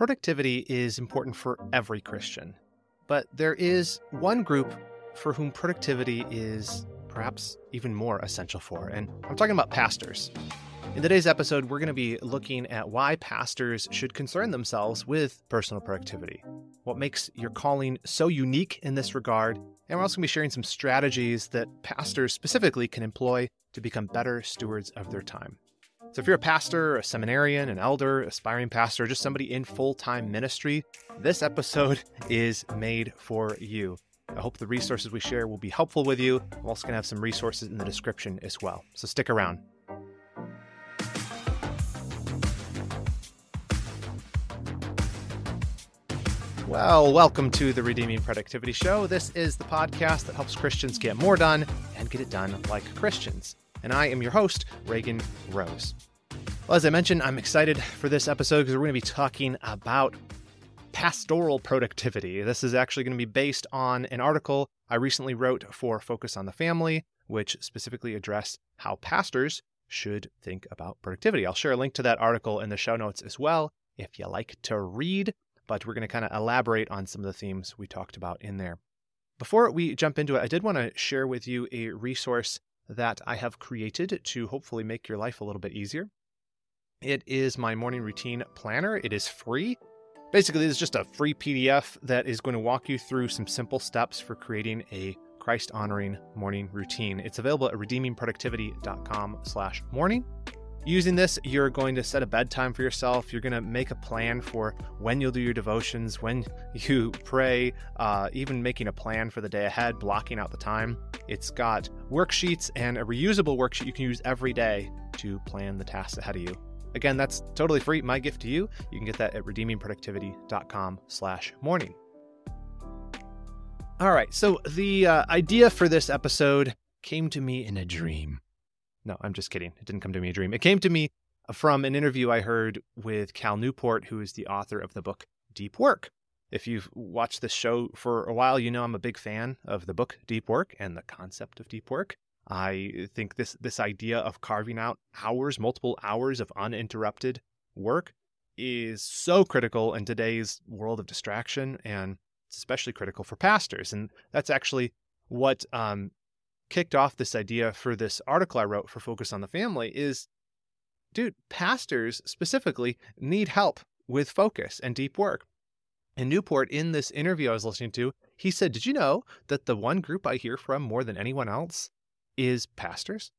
Productivity is important for every Christian, but there is one group for whom productivity is perhaps even more essential for, and I'm talking about pastors. In today's episode, we're going to be looking at why pastors should concern themselves with personal productivity, what makes your calling so unique in this regard, and we're also going to be sharing some strategies that pastors specifically can employ to become better stewards of their time. So, if you're a pastor, a seminarian, an elder, aspiring pastor, just somebody in full time ministry, this episode is made for you. I hope the resources we share will be helpful with you. I'm also going to have some resources in the description as well. So, stick around. Well, welcome to the Redeeming Productivity Show. This is the podcast that helps Christians get more done and get it done like Christians and I am your host, Reagan Rose. Well, as I mentioned, I'm excited for this episode because we're going to be talking about pastoral productivity. This is actually going to be based on an article I recently wrote for Focus on the Family, which specifically addressed how pastors should think about productivity. I'll share a link to that article in the show notes as well if you like to read, but we're going to kind of elaborate on some of the themes we talked about in there. Before we jump into it, I did want to share with you a resource that I have created to hopefully make your life a little bit easier. It is my morning routine planner. It is free. Basically, it's just a free PDF that is going to walk you through some simple steps for creating a Christ honoring morning routine. It's available at redeemingproductivity.com slash morning. Using this, you're going to set a bedtime for yourself. You're going to make a plan for when you'll do your devotions, when you pray, uh, even making a plan for the day ahead, blocking out the time. It's got worksheets and a reusable worksheet you can use every day to plan the tasks ahead of you. Again, that's totally free. My gift to you. You can get that at redeemingproductivity.com slash morning. All right, so the uh, idea for this episode came to me in a dream. No, I'm just kidding. It didn't come to me in a dream. It came to me from an interview I heard with Cal Newport, who is the author of the book Deep Work. If you've watched this show for a while, you know I'm a big fan of the book Deep Work and the concept of deep work. I think this this idea of carving out hours, multiple hours of uninterrupted work is so critical in today's world of distraction and it's especially critical for pastors. And that's actually what um, kicked off this idea for this article I wrote for Focus on the Family is dude, pastors specifically need help with focus and deep work. And Newport, in this interview I was listening to, he said, Did you know that the one group I hear from more than anyone else is pastors?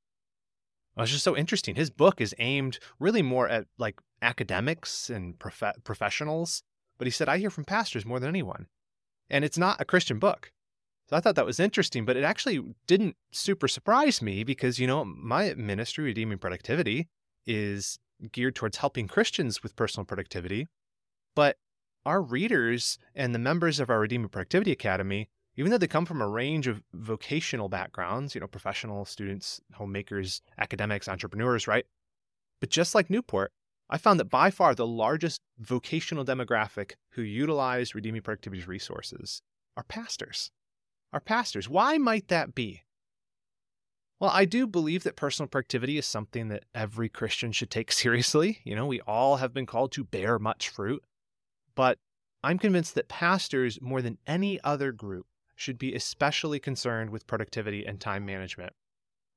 It was just so interesting. His book is aimed really more at like academics and prof- professionals, but he said, I hear from pastors more than anyone. And it's not a Christian book. So I thought that was interesting, but it actually didn't super surprise me because, you know, my ministry, Redeeming Productivity, is geared towards helping Christians with personal productivity. But our readers and the members of our Redeeming Productivity Academy, even though they come from a range of vocational backgrounds, you know, professional students, homemakers, academics, entrepreneurs, right? But just like Newport, I found that by far the largest vocational demographic who utilize Redeeming Productivity's resources are pastors are pastors. Why might that be? Well, I do believe that personal productivity is something that every Christian should take seriously. You know, we all have been called to bear much fruit. But I'm convinced that pastors, more than any other group, should be especially concerned with productivity and time management.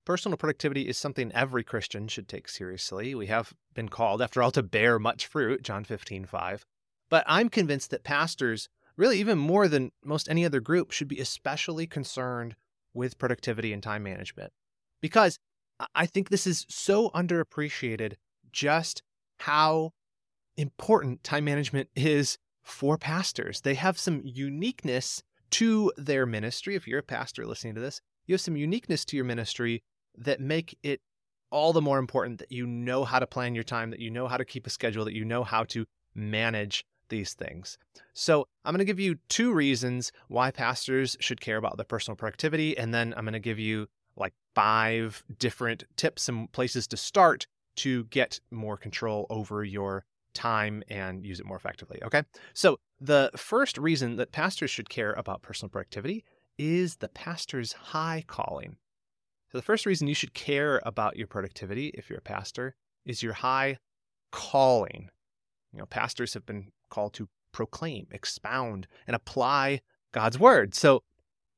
Personal productivity is something every Christian should take seriously. We have been called, after all, to bear much fruit, John 15, 5. But I'm convinced that pastors really even more than most any other group, should be especially concerned with productivity and time management. Because I think this is so underappreciated just how important time management is for pastors. They have some uniqueness to their ministry. If you're a pastor listening to this, you have some uniqueness to your ministry that make it all the more important that you know how to plan your time, that you know how to keep a schedule, that you know how to manage these things. So, I'm going to give you two reasons why pastors should care about their personal productivity. And then I'm going to give you like five different tips and places to start to get more control over your time and use it more effectively. Okay. So, the first reason that pastors should care about personal productivity is the pastor's high calling. So, the first reason you should care about your productivity if you're a pastor is your high calling. You know, pastors have been called to proclaim, expound, and apply God's word. So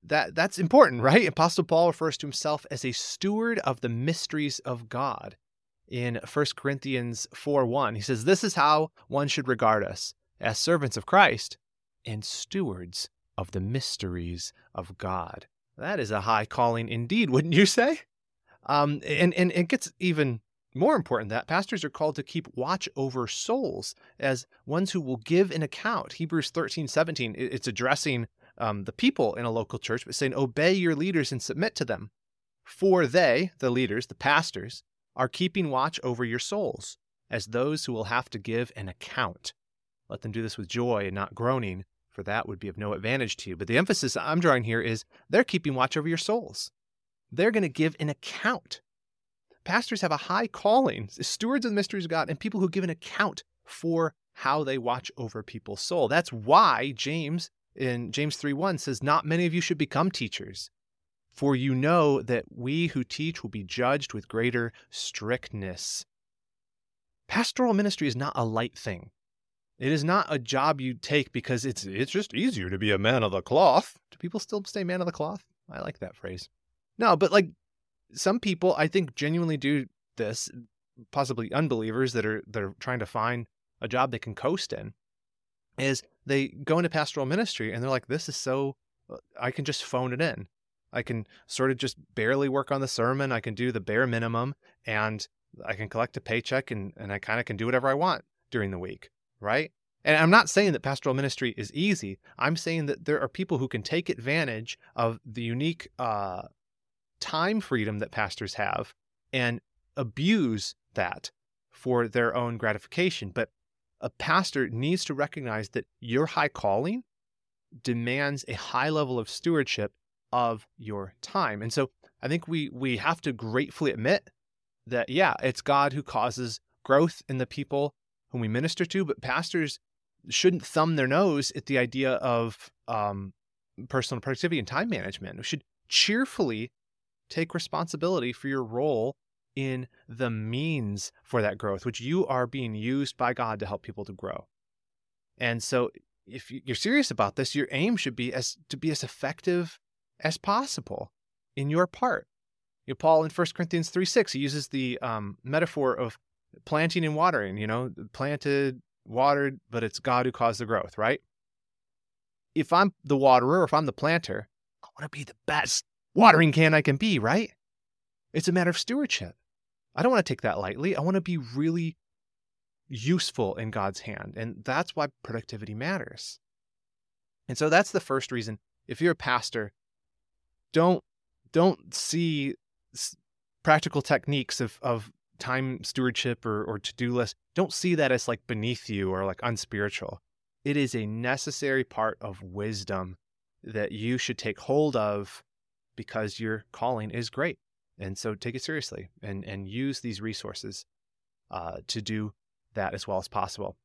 that that's important, right? Apostle Paul refers to himself as a steward of the mysteries of God. In 1 Corinthians 4 1, he says, This is how one should regard us as servants of Christ and stewards of the mysteries of God. That is a high calling indeed, wouldn't you say? Um, and, and it gets even more important that pastors are called to keep watch over souls as ones who will give an account. Hebrews 13, 17, it's addressing um, the people in a local church, but saying, Obey your leaders and submit to them. For they, the leaders, the pastors, are keeping watch over your souls as those who will have to give an account. Let them do this with joy and not groaning, for that would be of no advantage to you. But the emphasis I'm drawing here is they're keeping watch over your souls. They're going to give an account. Pastors have a high calling, stewards of the mysteries of God, and people who give an account for how they watch over people's soul. That's why James in James 3:1 says, Not many of you should become teachers, for you know that we who teach will be judged with greater strictness. Pastoral ministry is not a light thing. It is not a job you take because it's it's just easier to be a man of the cloth. Do people still say man of the cloth? I like that phrase. No, but like some people I think genuinely do this, possibly unbelievers that are that are trying to find a job they can coast in is they go into pastoral ministry and they're like, this is so, uh, I can just phone it in. I can sort of just barely work on the sermon. I can do the bare minimum and I can collect a paycheck and, and I kind of can do whatever I want during the week, right? And I'm not saying that pastoral ministry is easy. I'm saying that there are people who can take advantage of the unique uh, time freedom that pastors have and abuse that for their own gratification. But a pastor needs to recognize that your high calling demands a high level of stewardship of your time. And so I think we we have to gratefully admit that yeah, it's God who causes growth in the people whom we minister to, but pastors shouldn't thumb their nose at the idea of um, personal productivity and time management. We should cheerfully take responsibility for your role in the means for that growth, which you are being used by God to help people to grow. And so if you're serious about this, your aim should be as to be as effective as possible in your part. You know, Paul in 1 Corinthians 3 6, he uses the um, metaphor of planting and watering, you know, planted, watered, but it's God who caused the growth, right? If I'm the waterer, if I'm the planter, I want to be the best watering can I can be, right? It's a matter of stewardship. I don't want to take that lightly. I want to be really useful in God's hand. And that's why productivity matters. And so that's the first reason. If you're a pastor, don't don't see practical techniques of, of time stewardship or, or to-do list. Don't see that as like beneath you or like unspiritual. It is a necessary part of wisdom that you should take hold of because your calling is great. And so take it seriously and, and use these resources uh, to do that as well as possible.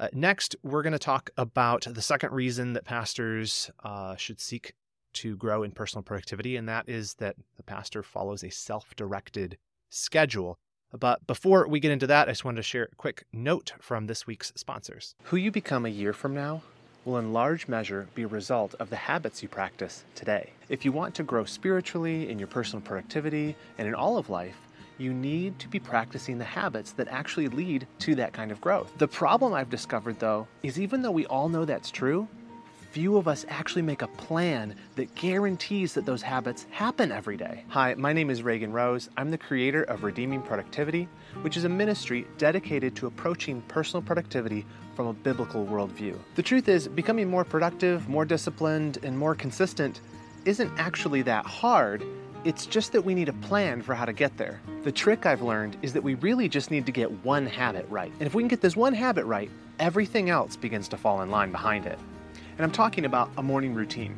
Uh, next, we're going to talk about the second reason that pastors uh, should seek to grow in personal productivity, and that is that the pastor follows a self directed schedule. But before we get into that, I just wanted to share a quick note from this week's sponsors. Who you become a year from now will in large measure be a result of the habits you practice today. If you want to grow spiritually, in your personal productivity, and in all of life, you need to be practicing the habits that actually lead to that kind of growth. The problem I've discovered, though, is even though we all know that's true, few of us actually make a plan that guarantees that those habits happen every day. Hi, my name is Reagan Rose. I'm the creator of Redeeming Productivity, which is a ministry dedicated to approaching personal productivity from a biblical worldview. The truth is, becoming more productive, more disciplined, and more consistent isn't actually that hard. It's just that we need a plan for how to get there. The trick I've learned is that we really just need to get one habit right. And if we can get this one habit right, everything else begins to fall in line behind it. And I'm talking about a morning routine.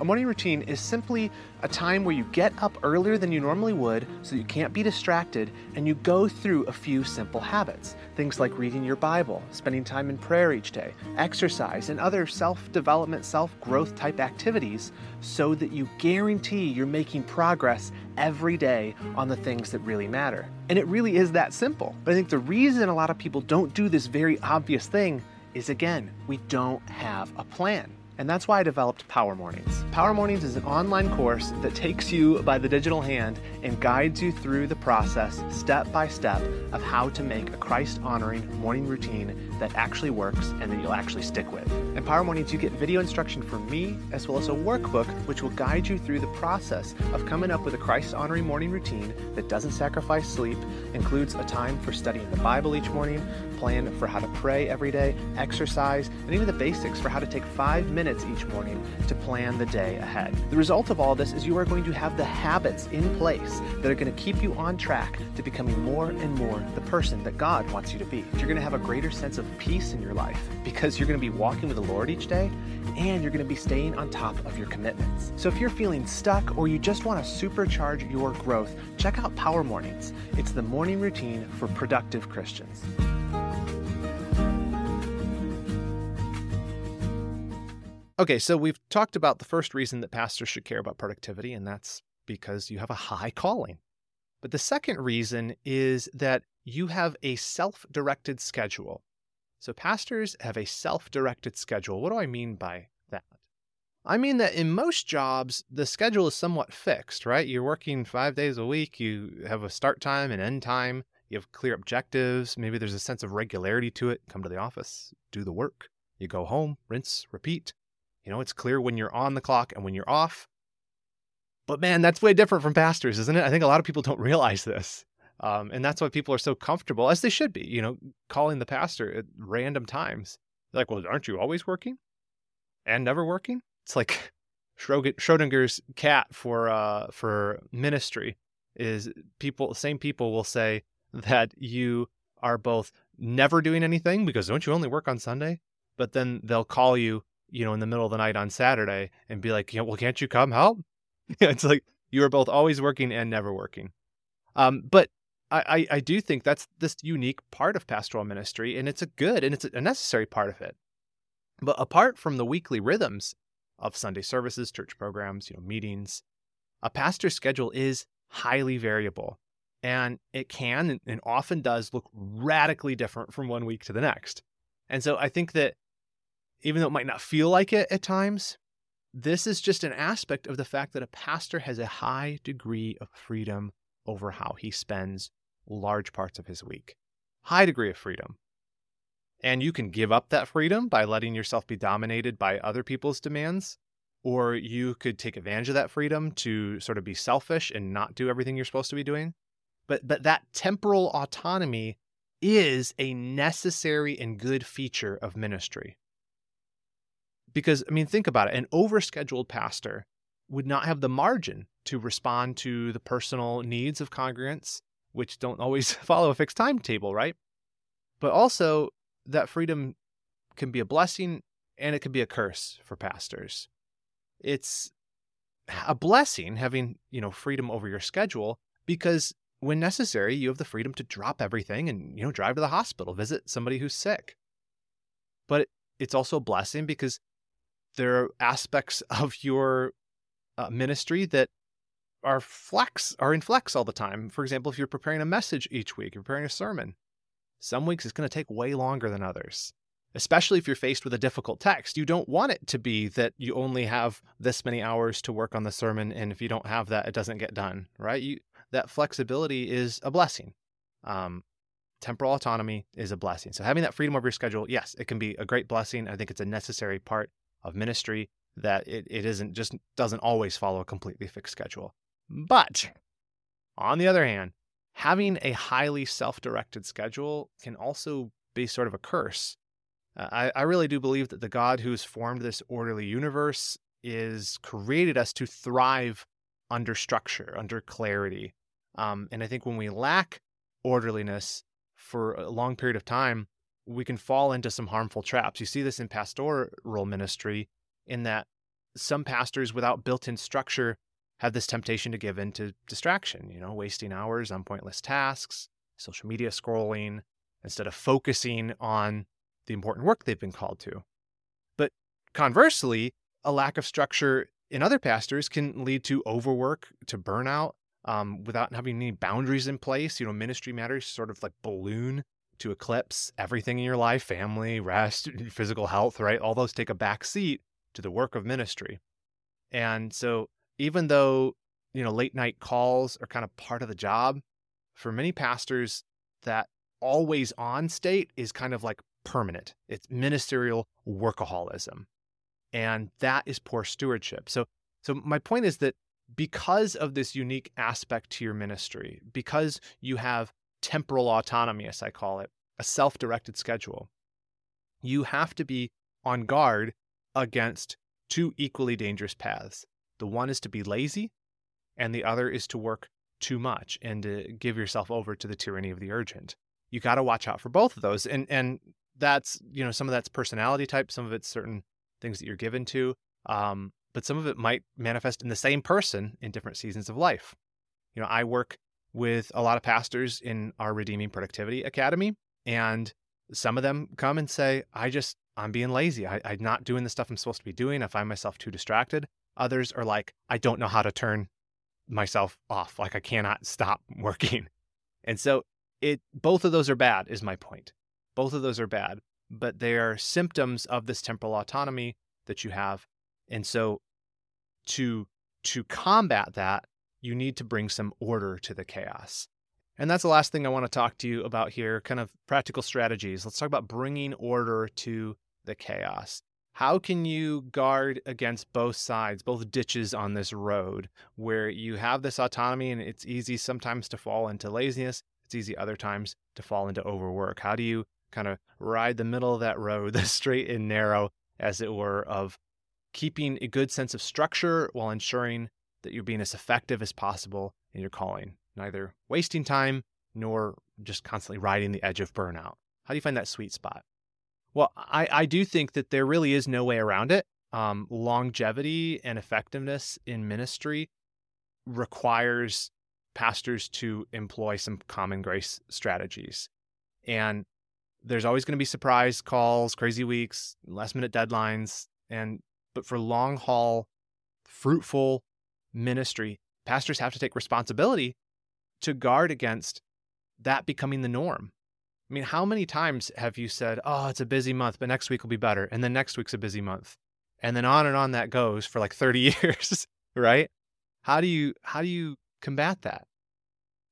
A morning routine is simply a time where you get up earlier than you normally would so you can't be distracted and you go through a few simple habits. Things like reading your Bible, spending time in prayer each day, exercise, and other self development, self growth type activities so that you guarantee you're making progress every day on the things that really matter. And it really is that simple. But I think the reason a lot of people don't do this very obvious thing is again, we don't have a plan. And that's why I developed Power Mornings. Power Mornings is an online course that takes you by the digital hand and guides you through the process, step by step, of how to make a Christ honoring morning routine that actually works and that you'll actually stick with. In Power Mornings, you get video instruction from me, as well as a workbook which will guide you through the process of coming up with a Christ honoring morning routine that doesn't sacrifice sleep, includes a time for studying the Bible each morning, plan for how to pray every day, exercise, and even the basics for how to take five minutes each morning to plan the day ahead. The result of all this is you are going to have the habits in place that are going to keep you on track to becoming more and more the person that God wants you to be. You're going to have a greater sense of peace in your life because you're going to be walking with the Lord each day and you're going to be staying on top of your commitments. So if you're feeling stuck or you just want to supercharge your growth, check out Power Mornings. It's the morning routine for productive Christians. Okay, so we've talked about the first reason that pastors should care about productivity, and that's because you have a high calling. But the second reason is that you have a self directed schedule. So, pastors have a self directed schedule. What do I mean by that? I mean that in most jobs, the schedule is somewhat fixed, right? You're working five days a week, you have a start time and end time, you have clear objectives, maybe there's a sense of regularity to it. Come to the office, do the work, you go home, rinse, repeat. You know, it's clear when you're on the clock and when you're off. But man, that's way different from pastors, isn't it? I think a lot of people don't realize this. Um, and that's why people are so comfortable, as they should be, you know, calling the pastor at random times. They're like, well, aren't you always working and never working? It's like Schrodinger's cat for uh, for ministry is people. Same people will say that you are both never doing anything because don't you only work on Sunday? But then they'll call you you know, in the middle of the night on Saturday and be like, well, can't you come help? it's like you are both always working and never working. Um, but I, I, I do think that's this unique part of pastoral ministry, and it's a good and it's a necessary part of it. But apart from the weekly rhythms of Sunday services, church programs, you know, meetings, a pastor's schedule is highly variable, and it can and often does look radically different from one week to the next. And so I think that even though it might not feel like it at times, this is just an aspect of the fact that a pastor has a high degree of freedom over how he spends large parts of his week. High degree of freedom. And you can give up that freedom by letting yourself be dominated by other people's demands, or you could take advantage of that freedom to sort of be selfish and not do everything you're supposed to be doing. But but that temporal autonomy is a necessary and good feature of ministry. Because, I mean, think about it an overscheduled pastor would not have the margin to respond to the personal needs of congregants, which don't always follow a fixed timetable, right? But also, that freedom can be a blessing and it can be a curse for pastors. It's a blessing having, you know, freedom over your schedule because when necessary, you have the freedom to drop everything and, you know, drive to the hospital, visit somebody who's sick. But it's also a blessing because there are aspects of your uh, ministry that are flex are in flex all the time. For example, if you're preparing a message each week, you're preparing a sermon, some weeks it's going to take way longer than others. Especially if you're faced with a difficult text, you don't want it to be that you only have this many hours to work on the sermon, and if you don't have that, it doesn't get done. Right? You that flexibility is a blessing. Um, temporal autonomy is a blessing. So having that freedom over your schedule, yes, it can be a great blessing. I think it's a necessary part of ministry that it, it isn't just doesn't always follow a completely fixed schedule. But on the other hand, having a highly self-directed schedule can also be sort of a curse. Uh, I, I really do believe that the God who's formed this orderly universe is created us to thrive under structure, under clarity. Um, and I think when we lack orderliness for a long period of time, we can fall into some harmful traps. You see this in pastoral ministry in that some pastors without built in structure have this temptation to give in to distraction, you know, wasting hours on pointless tasks, social media scrolling, instead of focusing on the important work they've been called to. But conversely, a lack of structure in other pastors can lead to overwork, to burnout, um, without having any boundaries in place. You know, ministry matters sort of like balloon to eclipse everything in your life family, rest, physical health, right? All those take a back seat to the work of ministry. And so, even though, you know, late night calls are kind of part of the job, for many pastors, that always on state is kind of like permanent. It's ministerial workaholism. And that is poor stewardship. So so my point is that because of this unique aspect to your ministry, because you have temporal autonomy as I call it, a self-directed schedule, you have to be on guard against two equally dangerous paths. The one is to be lazy and the other is to work too much and to give yourself over to the tyranny of the urgent. You got to watch out for both of those. And and that's, you know, some of that's personality type, some of it's certain things that you're given to. Um, but some of it might manifest in the same person in different seasons of life. You know, I work with a lot of pastors in our Redeeming Productivity Academy, and some of them come and say, I just, I'm being lazy. I, I'm not doing the stuff I'm supposed to be doing. I find myself too distracted. Others are like, I don't know how to turn myself off. Like I cannot stop working. And so it both of those are bad is my point. Both of those are bad, but they are symptoms of this temporal autonomy that you have. And so to to combat that, you need to bring some order to the chaos. And that's the last thing I want to talk to you about here, kind of practical strategies. Let's talk about bringing order to the chaos. How can you guard against both sides, both ditches on this road where you have this autonomy and it's easy sometimes to fall into laziness, it's easy other times to fall into overwork? How do you kind of ride the middle of that road, the straight and narrow, as it were, of keeping a good sense of structure while ensuring that you're being as effective as possible in your calling, neither wasting time nor just constantly riding the edge of burnout. How do you find that sweet spot? Well, I, I do think that there really is no way around it. Um, longevity and effectiveness in ministry requires pastors to employ some common grace strategies. And there's always going to be surprise calls, crazy weeks, last minute deadlines. And but for long haul, fruitful ministry, pastors have to take responsibility to guard against that becoming the norm. I mean, how many times have you said, oh, it's a busy month, but next week will be better. And then next week's a busy month. And then on and on that goes for like 30 years, right? How do you how do you combat that?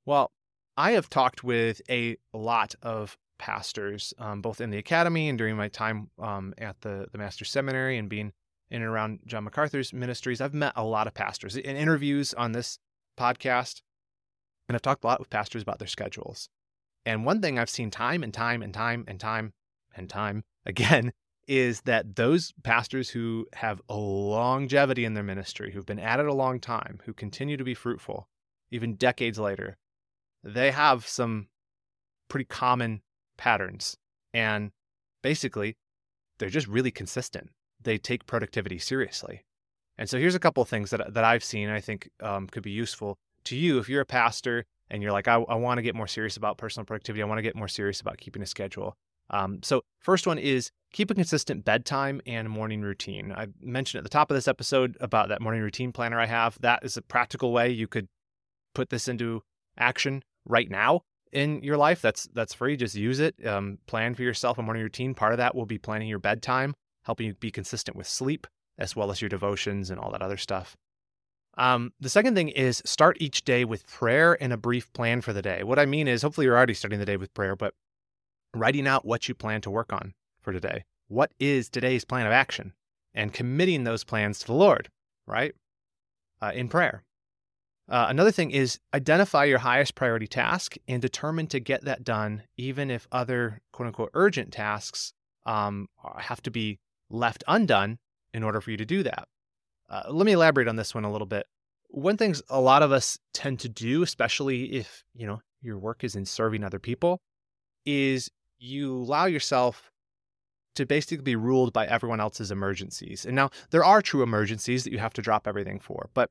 Well, I have talked with a lot of pastors, um, both in the academy and during my time um, at the the master's seminary and being in and around John MacArthur's ministries. I've met a lot of pastors in interviews on this podcast, and I've talked a lot with pastors about their schedules. And one thing I've seen time and time and time and time and time again is that those pastors who have a longevity in their ministry, who've been at it a long time, who continue to be fruitful, even decades later, they have some pretty common patterns. And basically, they're just really consistent. They take productivity seriously. And so here's a couple of things that, that I've seen I think um, could be useful to you if you're a pastor and you're like, I, I want to get more serious about personal productivity. I want to get more serious about keeping a schedule. Um, so, first one is keep a consistent bedtime and morning routine. I mentioned at the top of this episode about that morning routine planner I have. That is a practical way you could put this into action right now in your life. That's that's free. Just use it. Um, plan for yourself a morning routine. Part of that will be planning your bedtime, helping you be consistent with sleep, as well as your devotions and all that other stuff. Um, the second thing is start each day with prayer and a brief plan for the day. What I mean is, hopefully, you're already starting the day with prayer, but writing out what you plan to work on for today. What is today's plan of action? And committing those plans to the Lord, right? Uh, in prayer. Uh, another thing is identify your highest priority task and determine to get that done, even if other quote unquote urgent tasks um, have to be left undone in order for you to do that. Uh, let me elaborate on this one a little bit. One thing a lot of us tend to do, especially if you know your work is in serving other people, is you allow yourself to basically be ruled by everyone else's emergencies. And now there are true emergencies that you have to drop everything for. But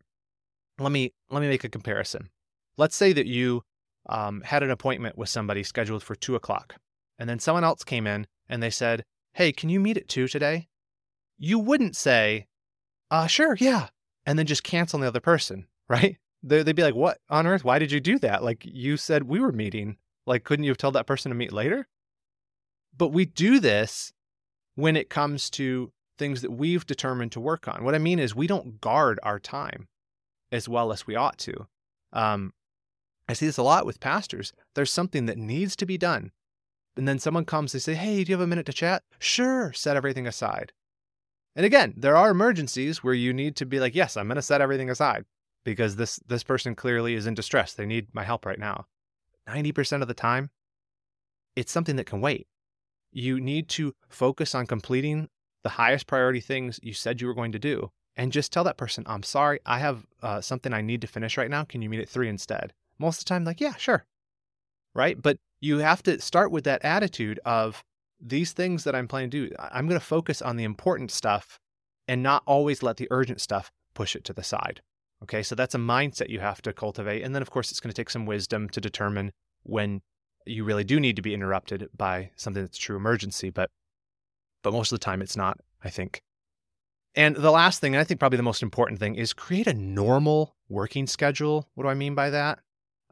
let me let me make a comparison. Let's say that you um, had an appointment with somebody scheduled for two o'clock, and then someone else came in and they said, "Hey, can you meet at two today?" You wouldn't say, "Uh, sure, yeah," and then just cancel the other person, right? They'd be like, "What on earth? Why did you do that? Like you said we were meeting. Like, couldn't you have told that person to meet later?" But we do this when it comes to things that we've determined to work on. What I mean is, we don't guard our time as well as we ought to. Um, I see this a lot with pastors. There's something that needs to be done. And then someone comes, they say, Hey, do you have a minute to chat? Sure, set everything aside. And again, there are emergencies where you need to be like, Yes, I'm going to set everything aside because this, this person clearly is in distress. They need my help right now. 90% of the time, it's something that can wait. You need to focus on completing the highest priority things you said you were going to do and just tell that person, I'm sorry, I have uh, something I need to finish right now. Can you meet at three instead? Most of the time, like, yeah, sure. Right. But you have to start with that attitude of these things that I'm planning to do, I'm going to focus on the important stuff and not always let the urgent stuff push it to the side. Okay. So that's a mindset you have to cultivate. And then, of course, it's going to take some wisdom to determine when you really do need to be interrupted by something that's true emergency. But, but most of the time, it's not, I think. And the last thing, and I think probably the most important thing, is create a normal working schedule. What do I mean by that?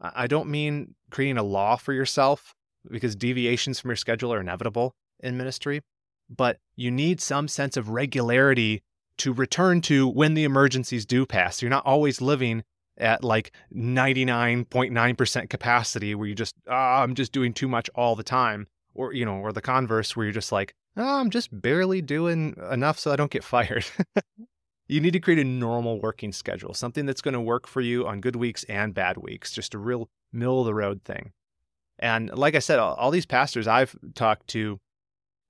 I don't mean creating a law for yourself because deviations from your schedule are inevitable in ministry, but you need some sense of regularity to return to when the emergencies do pass. You're not always living at like 99.9% capacity where you just, oh, I'm just doing too much all the time. Or, you know, or the converse where you're just like, oh, I'm just barely doing enough so I don't get fired. You need to create a normal working schedule, something that's going to work for you on good weeks and bad weeks, just a real middle of the road thing. And like I said, all, all these pastors I've talked to,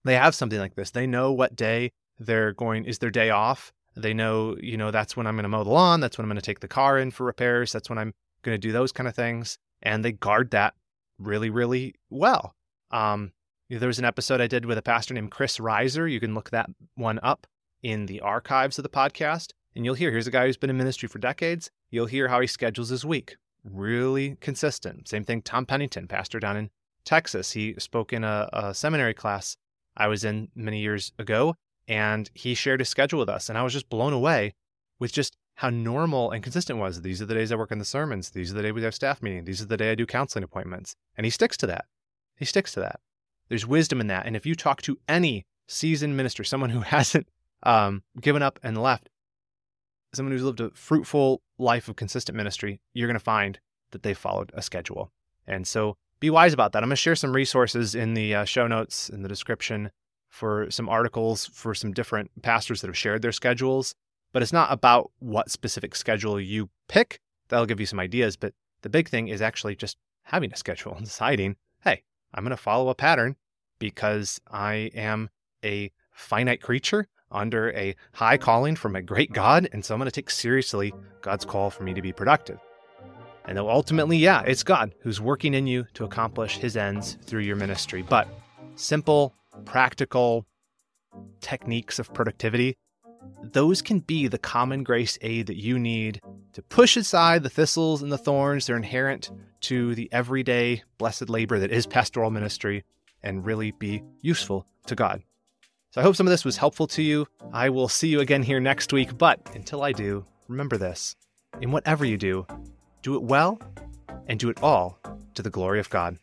they have something like this. They know what day they're going is their day off. They know, you know, that's when I'm going to mow the lawn, that's when I'm going to take the car in for repairs, that's when I'm going to do those kind of things, and they guard that really really well. Um, there was an episode I did with a pastor named Chris Reiser. You can look that one up in the archives of the podcast, and you'll hear here's a guy who's been in ministry for decades. You'll hear how he schedules his week. Really consistent. Same thing, Tom Pennington, pastor down in Texas. He spoke in a, a seminary class I was in many years ago, and he shared his schedule with us. And I was just blown away with just how normal and consistent was. These are the days I work on the sermons. These are the days we have staff meeting. These are the day I do counseling appointments. And he sticks to that. He sticks to that. There's wisdom in that. And if you talk to any seasoned minister, someone who hasn't um, given up and left, someone who's lived a fruitful life of consistent ministry, you're going to find that they followed a schedule. And so be wise about that. I'm going to share some resources in the uh, show notes in the description for some articles for some different pastors that have shared their schedules. But it's not about what specific schedule you pick. That'll give you some ideas. But the big thing is actually just having a schedule and deciding, hey, I'm going to follow a pattern because I am a finite creature under a high calling from a great God. And so I'm going to take seriously God's call for me to be productive. And though ultimately, yeah, it's God who's working in you to accomplish his ends through your ministry. But simple, practical techniques of productivity, those can be the common grace aid that you need to push aside the thistles and the thorns that are inherent to the everyday blessed labor that is pastoral ministry and really be useful to God. So I hope some of this was helpful to you. I will see you again here next week, but until I do, remember this in whatever you do, do it well and do it all to the glory of God.